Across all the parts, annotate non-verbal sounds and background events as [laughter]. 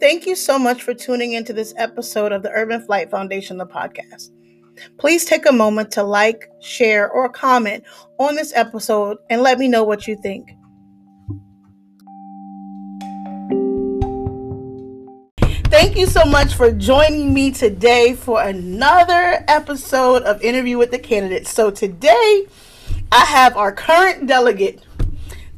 Thank you so much for tuning into this episode of the Urban Flight Foundation, the podcast. Please take a moment to like, share, or comment on this episode and let me know what you think. Thank you so much for joining me today for another episode of Interview with the Candidates. So, today I have our current delegate,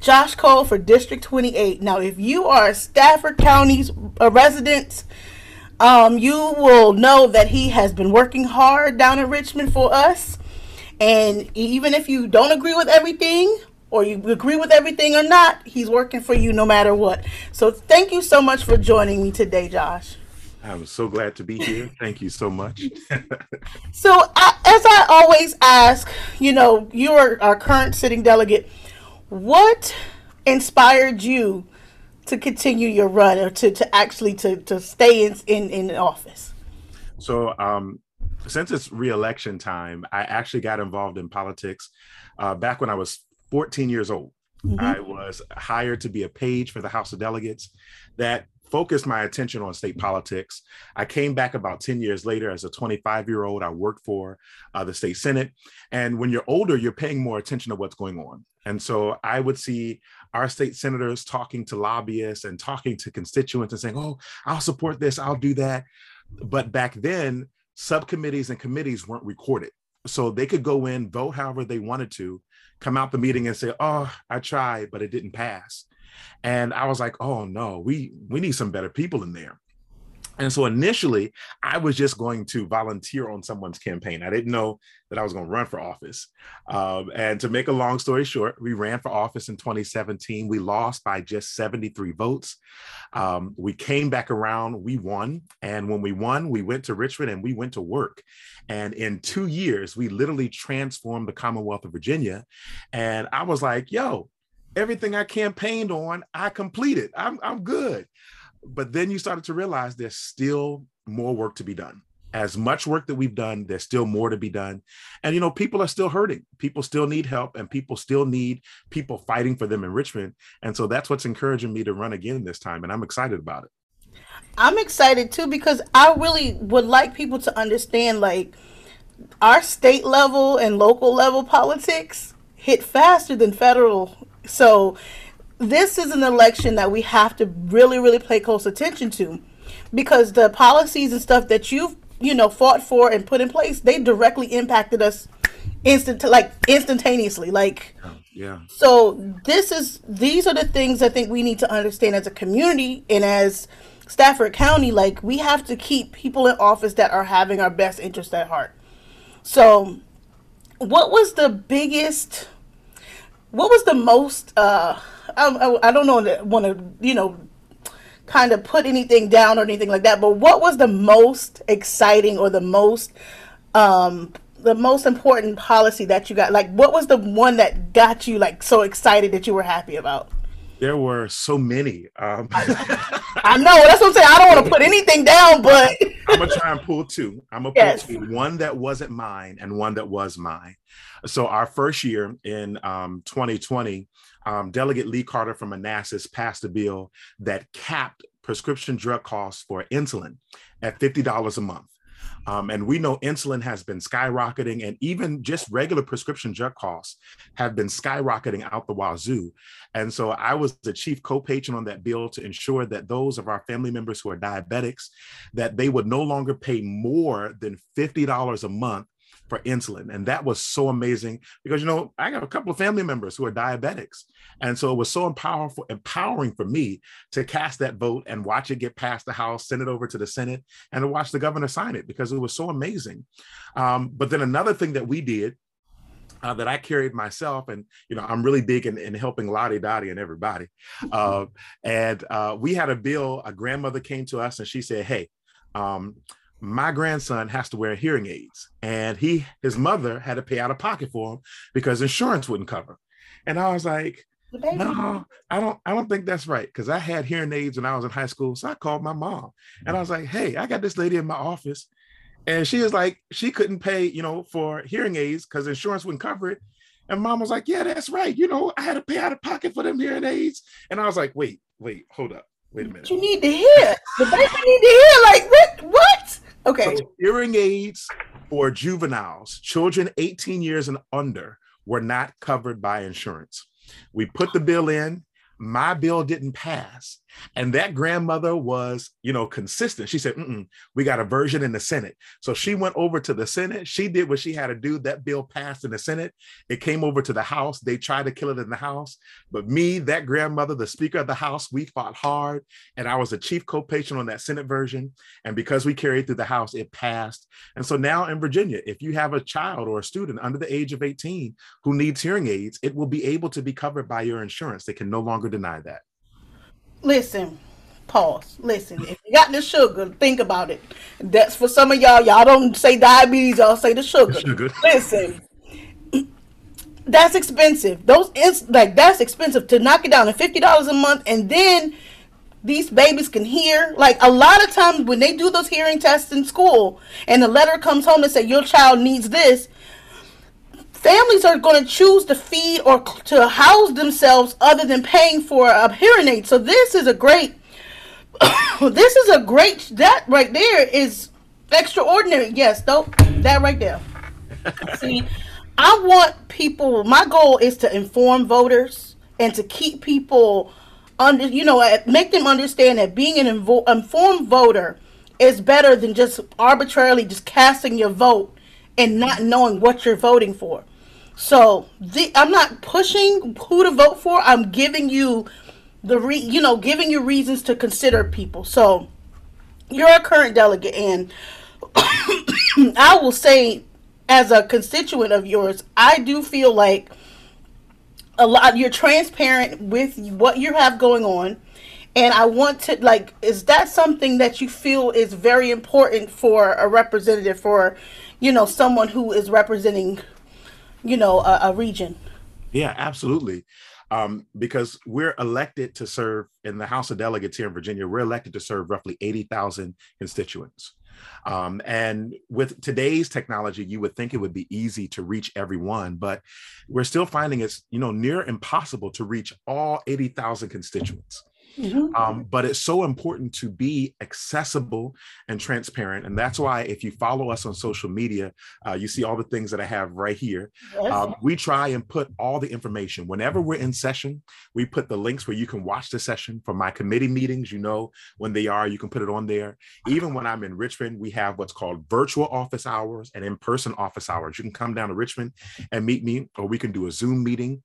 Josh Cole for District 28. Now, if you are a Stafford County's a resident, um, you will know that he has been working hard down in Richmond for us. And even if you don't agree with everything, or you agree with everything or not, he's working for you no matter what. So thank you so much for joining me today, Josh. I'm so glad to be here. Thank you so much. [laughs] so, I, as I always ask, you know, you are our current sitting delegate what inspired you to continue your run or to, to actually to, to stay in, in, in office? So um, since it's reelection time, I actually got involved in politics uh, back when I was 14 years old. Mm-hmm. I was hired to be a page for the House of Delegates. That focused my attention on state politics. I came back about 10 years later as a 25 year old. I worked for uh, the state Senate. And when you're older, you're paying more attention to what's going on. And so I would see our state senators talking to lobbyists and talking to constituents and saying, oh, I'll support this, I'll do that. But back then, subcommittees and committees weren't recorded. So they could go in, vote however they wanted to, come out the meeting and say, oh, I tried, but it didn't pass. And I was like, oh no, we we need some better people in there. And so initially, I was just going to volunteer on someone's campaign. I didn't know that I was going to run for office. Um, and to make a long story short, we ran for office in 2017. We lost by just 73 votes. Um, we came back around, we won. And when we won, we went to Richmond and we went to work. And in two years, we literally transformed the Commonwealth of Virginia. And I was like, yo, everything I campaigned on, I completed. I'm, I'm good. But then you started to realize there's still more work to be done. As much work that we've done, there's still more to be done. And, you know, people are still hurting. People still need help and people still need people fighting for them in Richmond. And so that's what's encouraging me to run again this time. And I'm excited about it. I'm excited too because I really would like people to understand like our state level and local level politics hit faster than federal. So this is an election that we have to really, really pay close attention to because the policies and stuff that you've, you know, fought for and put in place, they directly impacted us instant like instantaneously. Like yeah. So this is these are the things I think we need to understand as a community and as Stafford County, like we have to keep people in office that are having our best interest at heart. So what was the biggest what was the most uh I, I, I don't know want to you know kind of put anything down or anything like that but what was the most exciting or the most um the most important policy that you got like what was the one that got you like so excited that you were happy about there were so many. Um, [laughs] I know that's what I'm saying. I don't want to put anything down, but [laughs] I'm gonna try and pull two. I'm gonna yes. pull two. One that wasn't mine and one that was mine. So our first year in um, 2020, um, Delegate Lee Carter from Manassas passed a bill that capped prescription drug costs for insulin at $50 a month. Um, and we know insulin has been skyrocketing, and even just regular prescription drug costs have been skyrocketing out the wazoo. And so I was the chief co-patron on that bill to ensure that those of our family members who are diabetics, that they would no longer pay more than $50 a month for insulin. And that was so amazing because, you know, I got a couple of family members who are diabetics. And so it was so powerful, empowering for me to cast that vote and watch it get past the House, send it over to the Senate, and to watch the governor sign it because it was so amazing. Um, but then another thing that we did uh, that I carried myself, and you know, I'm really big in, in helping Lottie Dottie and everybody. Uh, [laughs] and uh, we had a bill. A grandmother came to us and she said, "Hey, um, my grandson has to wear hearing aids and he his mother had to pay out of pocket for him because insurance wouldn't cover and i was like no i don't i don't think that's right because i had hearing aids when i was in high school so i called my mom and i was like hey i got this lady in my office and she was like she couldn't pay you know for hearing aids because insurance wouldn't cover it and mom was like yeah that's right you know i had to pay out of pocket for them hearing aids and i was like wait wait hold up Wait a minute. You need to hear. The baby need to hear. Like what? What? Okay. So hearing aids for juveniles, children 18 years and under, were not covered by insurance. We put the bill in. My bill didn't pass. And that grandmother was, you know, consistent. She said, we got a version in the Senate. So she went over to the Senate. She did what she had to do. That bill passed in the Senate. It came over to the House. They tried to kill it in the House. But me, that grandmother, the Speaker of the House, we fought hard. And I was a chief co patron on that Senate version. And because we carried through the House, it passed. And so now in Virginia, if you have a child or a student under the age of 18 who needs hearing aids, it will be able to be covered by your insurance. They can no longer deny that. Listen, pause. Listen, if you got the sugar, think about it. That's for some of y'all. Y'all don't say diabetes, y'all say the sugar. The sugar. [laughs] Listen, [clears throat] that's expensive. Those is like that's expensive to knock it down to fifty dollars a month, and then these babies can hear. Like a lot of times when they do those hearing tests in school, and the letter comes home and say your child needs this, families are going to choose to feed or to house themselves other than paying for a hearing aid. So this is a great, [coughs] this is a great, that right there is extraordinary. Yes, though, that right there. [laughs] See, I want people, my goal is to inform voters and to keep people under, you know, make them understand that being an invo- informed voter is better than just arbitrarily just casting your vote and not knowing what you're voting for. So the, I'm not pushing who to vote for. I'm giving you the re, you know, giving you reasons to consider people. So you're a current delegate, and [coughs] I will say, as a constituent of yours, I do feel like a lot. You're transparent with what you have going on, and I want to like. Is that something that you feel is very important for a representative, for you know, someone who is representing you know, a, a region. Yeah, absolutely. Um, because we're elected to serve in the House of Delegates here in Virginia, we're elected to serve roughly 80,000 constituents. Um, and with today's technology, you would think it would be easy to reach everyone, but we're still finding it's you know near impossible to reach all 80,000 constituents. Mm-hmm. Um, but it's so important to be accessible and transparent. And that's why, if you follow us on social media, uh, you see all the things that I have right here. Yes. Um, we try and put all the information. Whenever we're in session, we put the links where you can watch the session for my committee meetings. You know when they are, you can put it on there. Even when I'm in Richmond, we have what's called virtual office hours and in person office hours. You can come down to Richmond and meet me, or we can do a Zoom meeting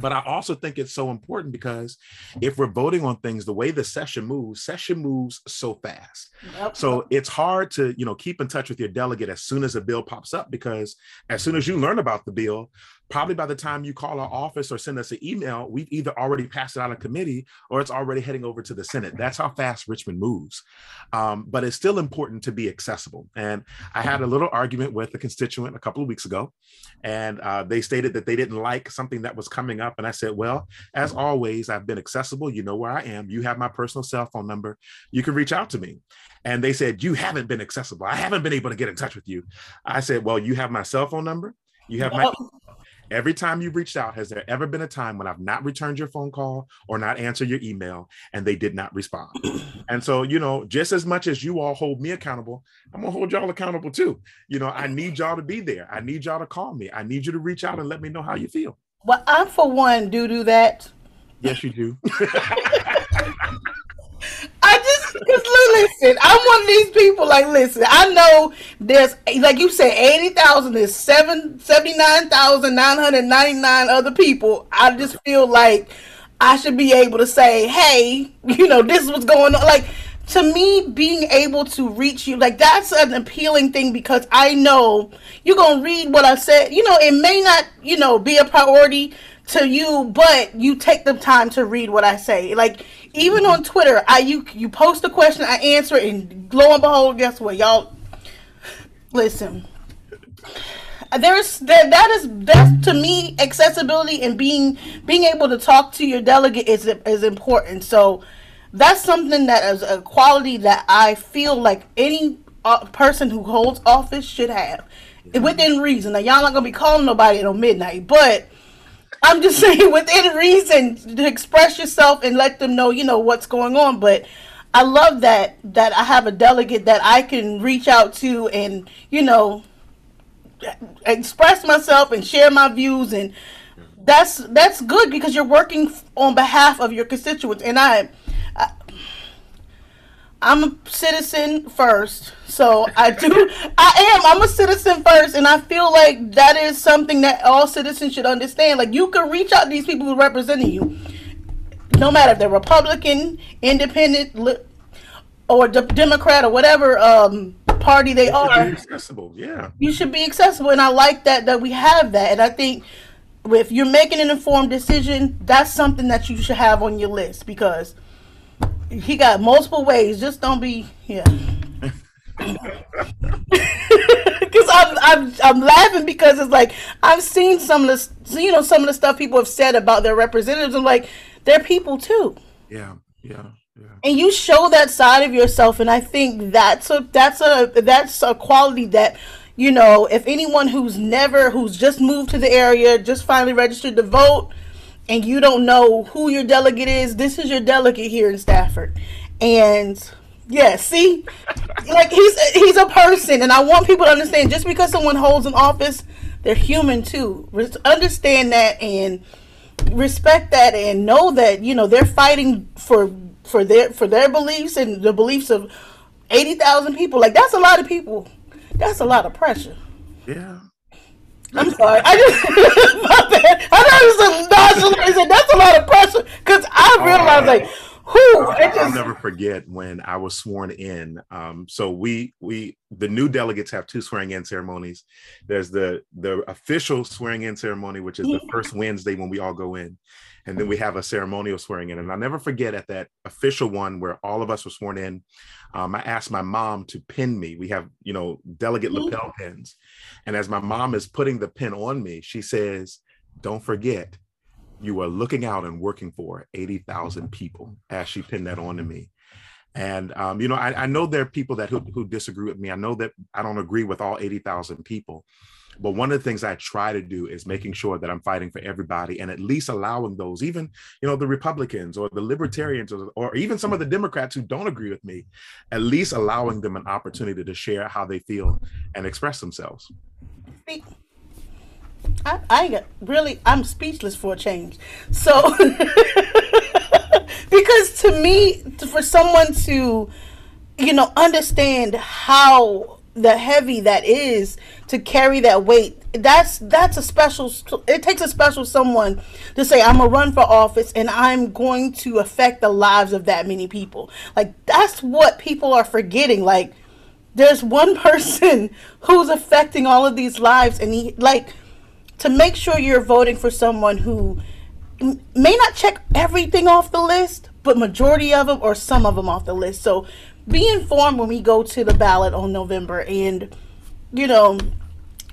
but I also think it's so important because if we're voting on things, the way the session moves, session moves so fast. Yep. So it's hard to, you know, keep in touch with your delegate as soon as a bill pops up because as soon as you learn about the bill, probably by the time you call our office or send us an email, we've either already passed it out of committee or it's already heading over to the Senate. That's how fast Richmond moves. Um, but it's still important to be accessible. And I had a little argument with a constituent a couple of weeks ago, and uh, they stated that they didn't like something that was coming up. And I said, Well, as always, I've been accessible. You know where I am. You have my personal cell phone number. You can reach out to me. And they said, You haven't been accessible. I haven't been able to get in touch with you. I said, Well, you have my cell phone number. You have my Every time you've reached out, has there ever been a time when I've not returned your phone call or not answered your email and they did not respond? [clears throat] and so, you know, just as much as you all hold me accountable, I'm gonna hold y'all accountable too. You know, I need y'all to be there. I need y'all to call me. I need you to reach out and let me know how you feel. Well, I for one do do that. Yes, you do. [laughs] Listen. I'm one of these people. Like, listen. I know there's like you said, eighty thousand is seven seventy nine thousand nine hundred ninety nine other people. I just feel like I should be able to say, hey, you know, this is what's going on. Like to me, being able to reach you, like that's an appealing thing because I know you're gonna read what I said. You know, it may not, you know, be a priority to you, but you take the time to read what I say. Like even on Twitter, I you you post a question, I answer, and lo and behold, guess what, y'all? Listen, there's that that is that's to me accessibility and being being able to talk to your delegate is is important. So that's something that is a quality that I feel like any uh, person who holds office should have within reason. Now y'all not gonna be calling nobody at midnight, but I'm just [laughs] saying within reason to express yourself and let them know, you know, what's going on. But I love that that I have a delegate that I can reach out to and, you know, express myself and share my views and that's that's good because you're working on behalf of your constituents and I, I'm a citizen first. So I do [laughs] I am I'm a citizen first and I feel like that is something that all citizens should understand. Like you can reach out to these people who representing you. No matter if they're Republican, independent or Democrat or whatever um party they are. accessible, yeah. You should be accessible, and I like that that we have that. And I think if you're making an informed decision, that's something that you should have on your list because he got multiple ways. Just don't be yeah. [laughs] Because I'm, I'm I'm laughing because it's like I've seen some of the you know some of the stuff people have said about their representatives. I'm like they're people too. Yeah, yeah Yeah. and you show that side of yourself and i think that's a that's a that's a quality that you know if anyone who's never who's just moved to the area just finally registered to vote and you don't know who your delegate is this is your delegate here in stafford and yeah see like he's he's a person and i want people to understand just because someone holds an office they're human too understand that and respect that and know that you know they're fighting for for their for their beliefs and the beliefs of eighty thousand people. Like that's a lot of people. That's a lot of pressure. Yeah. I'm sorry. I just. [laughs] I know it's a nonchalant. That's a lot of pressure because I realized like who I'll, just... I'll, never forget when I was sworn in. Um, so we we the new delegates have two swearing in ceremonies. There's the the official swearing in ceremony, which is the first Wednesday when we all go in, and then we have a ceremonial swearing in. And I'll never forget at that official one where all of us were sworn in. Um, I asked my mom to pin me. We have you know delegate lapel pins, and as my mom is putting the pin on me, she says, "Don't forget." you are looking out and working for 80,000 people as she pinned that on to me. And, um, you know, I, I, know there are people that who, who disagree with me. I know that I don't agree with all 80,000 people. But one of the things I try to do is making sure that I'm fighting for everybody and at least allowing those, even, you know, the Republicans or the Libertarians or, or even some of the Democrats who don't agree with me, at least allowing them an opportunity to share how they feel and express themselves. I, I really, I'm speechless for a change. So, [laughs] because to me, for someone to, you know, understand how the heavy that is to carry that weight, that's that's a special. It takes a special someone to say, "I'm gonna run for office and I'm going to affect the lives of that many people." Like that's what people are forgetting. Like, there's one [laughs] person who's affecting all of these lives, and he like to make sure you're voting for someone who may not check everything off the list, but majority of them or some of them off the list. So be informed when we go to the ballot on November. And, you know,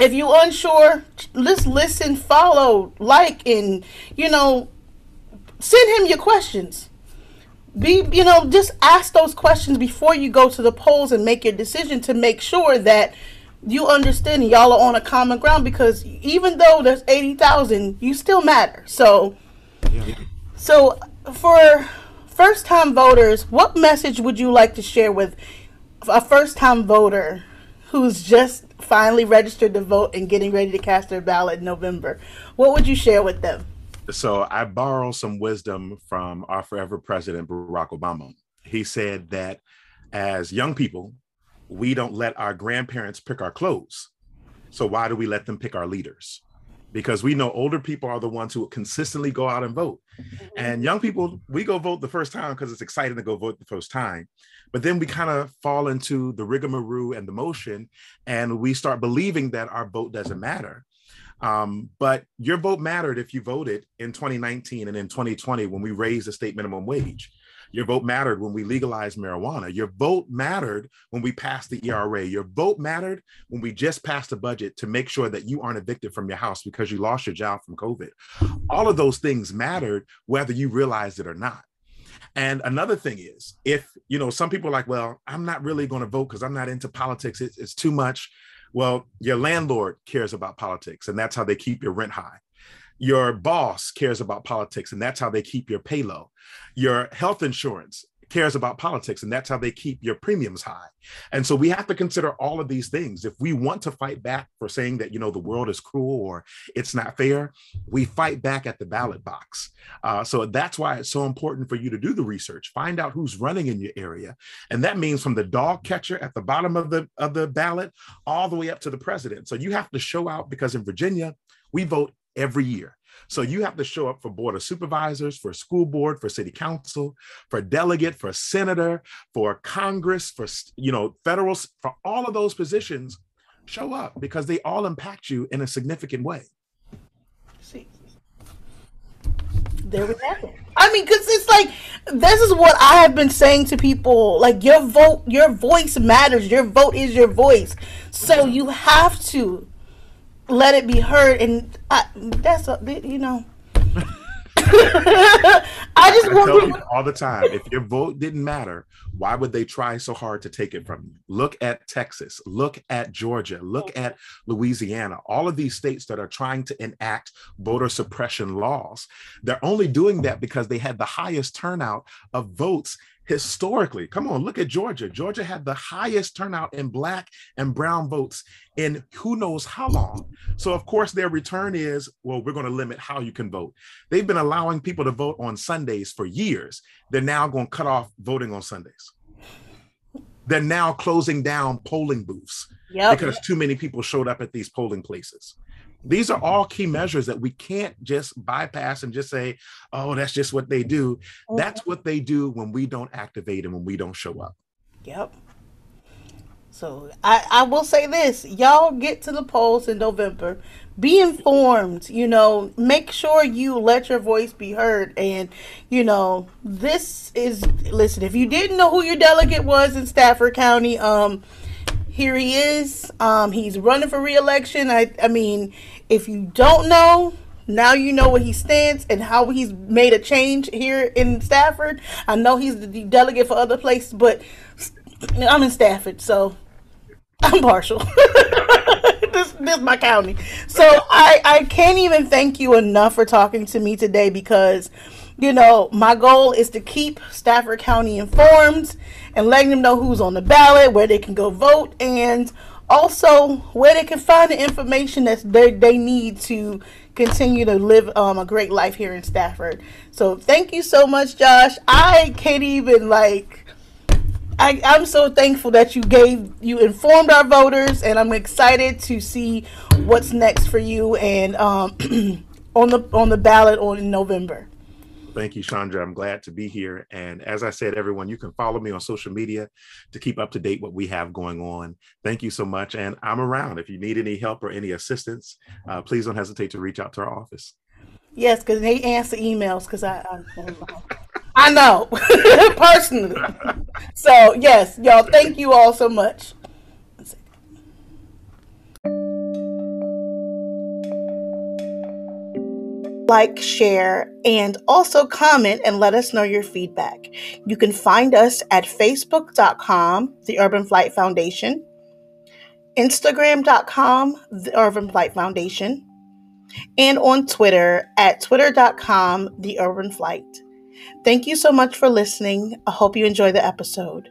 if you're unsure, just listen, follow, like, and, you know, send him your questions. Be, you know, just ask those questions before you go to the polls and make your decision to make sure that you understand y'all are on a common ground because even though there's 80,000, you still matter. So, yeah. so for first time voters, what message would you like to share with a first time voter who's just finally registered to vote and getting ready to cast their ballot in November? What would you share with them? So, I borrow some wisdom from our forever president, Barack Obama. He said that as young people, we don't let our grandparents pick our clothes. So why do we let them pick our leaders? Because we know older people are the ones who consistently go out and vote. And young people, we go vote the first time because it's exciting to go vote the first time. But then we kind of fall into the rigmarole and the motion, and we start believing that our vote doesn't matter. Um, but your vote mattered if you voted in 2019 and in 2020 when we raised the state minimum wage. Your vote mattered when we legalized marijuana. Your vote mattered when we passed the ERA. Your vote mattered when we just passed a budget to make sure that you aren't evicted from your house because you lost your job from COVID. All of those things mattered whether you realized it or not. And another thing is, if you know, some people are like, well, I'm not really going to vote because I'm not into politics. It's, it's too much. Well, your landlord cares about politics, and that's how they keep your rent high Your boss cares about politics, and that's how they keep your pay low. Your health insurance cares about politics, and that's how they keep your premiums high. And so we have to consider all of these things. If we want to fight back for saying that, you know, the world is cruel or it's not fair, we fight back at the ballot box. Uh, so that's why it's so important for you to do the research, find out who's running in your area. And that means from the dog catcher at the bottom of the, of the ballot all the way up to the president. So you have to show out because in Virginia, we vote every year. So you have to show up for board of supervisors, for school board, for city council, for delegate, for senator, for Congress, for you know federal, for all of those positions. Show up because they all impact you in a significant way. See, there we have it. I mean, because it's like this is what I have been saying to people. Like your vote, your voice matters. Your vote is your voice. So you have to let it be heard, and I, that's a, you know. [laughs] I just want tell you all the time. If your vote didn't matter, why would they try so hard to take it from you? Look at Texas. Look at Georgia. Look at Louisiana. All of these states that are trying to enact voter suppression laws. They're only doing that because they had the highest turnout of votes historically. Come on, look at Georgia. Georgia had the highest turnout in black and brown votes in who knows how long. So, of course, their return is well, we're going to limit how you can vote. They've been allowing people to vote on Sundays for years. They're now going to cut off voting on Sundays. They're now closing down polling booths yep. because too many people showed up at these polling places. These are all key measures that we can't just bypass and just say, oh, that's just what they do. Mm-hmm. That's what they do when we don't activate and when we don't show up. Yep. So I, I will say this y'all get to the polls in November. Be informed, you know, make sure you let your voice be heard. And, you know, this is listen, if you didn't know who your delegate was in Stafford County, um, here he is. Um, he's running for reelection. I, I mean, if you don't know, now you know where he stands and how he's made a change here in Stafford. I know he's the delegate for other places, but I'm in Stafford, so I'm partial. [laughs] this, this is my county. So I, I can't even thank you enough for talking to me today because, you know, my goal is to keep Stafford County informed and letting them know who's on the ballot, where they can go vote, and also where they can find the information that they, they need to continue to live um, a great life here in Stafford. So thank you so much, Josh. I can't even like. I, I'm so thankful that you gave you informed our voters, and I'm excited to see what's next for you and um, [clears throat] on the on the ballot on in November. Thank you, Chandra. I'm glad to be here. And as I said, everyone, you can follow me on social media to keep up to date what we have going on. Thank you so much. And I'm around. If you need any help or any assistance, uh, please don't hesitate to reach out to our office. Yes, because they answer emails because I, I, I know [laughs] personally. So, yes, y'all, thank you all so much. Like, share, and also comment and let us know your feedback. You can find us at facebook.com, the Urban Flight Foundation, instagram.com, the Urban Flight Foundation, and on Twitter at twitter.com, the Urban Flight. Thank you so much for listening. I hope you enjoy the episode.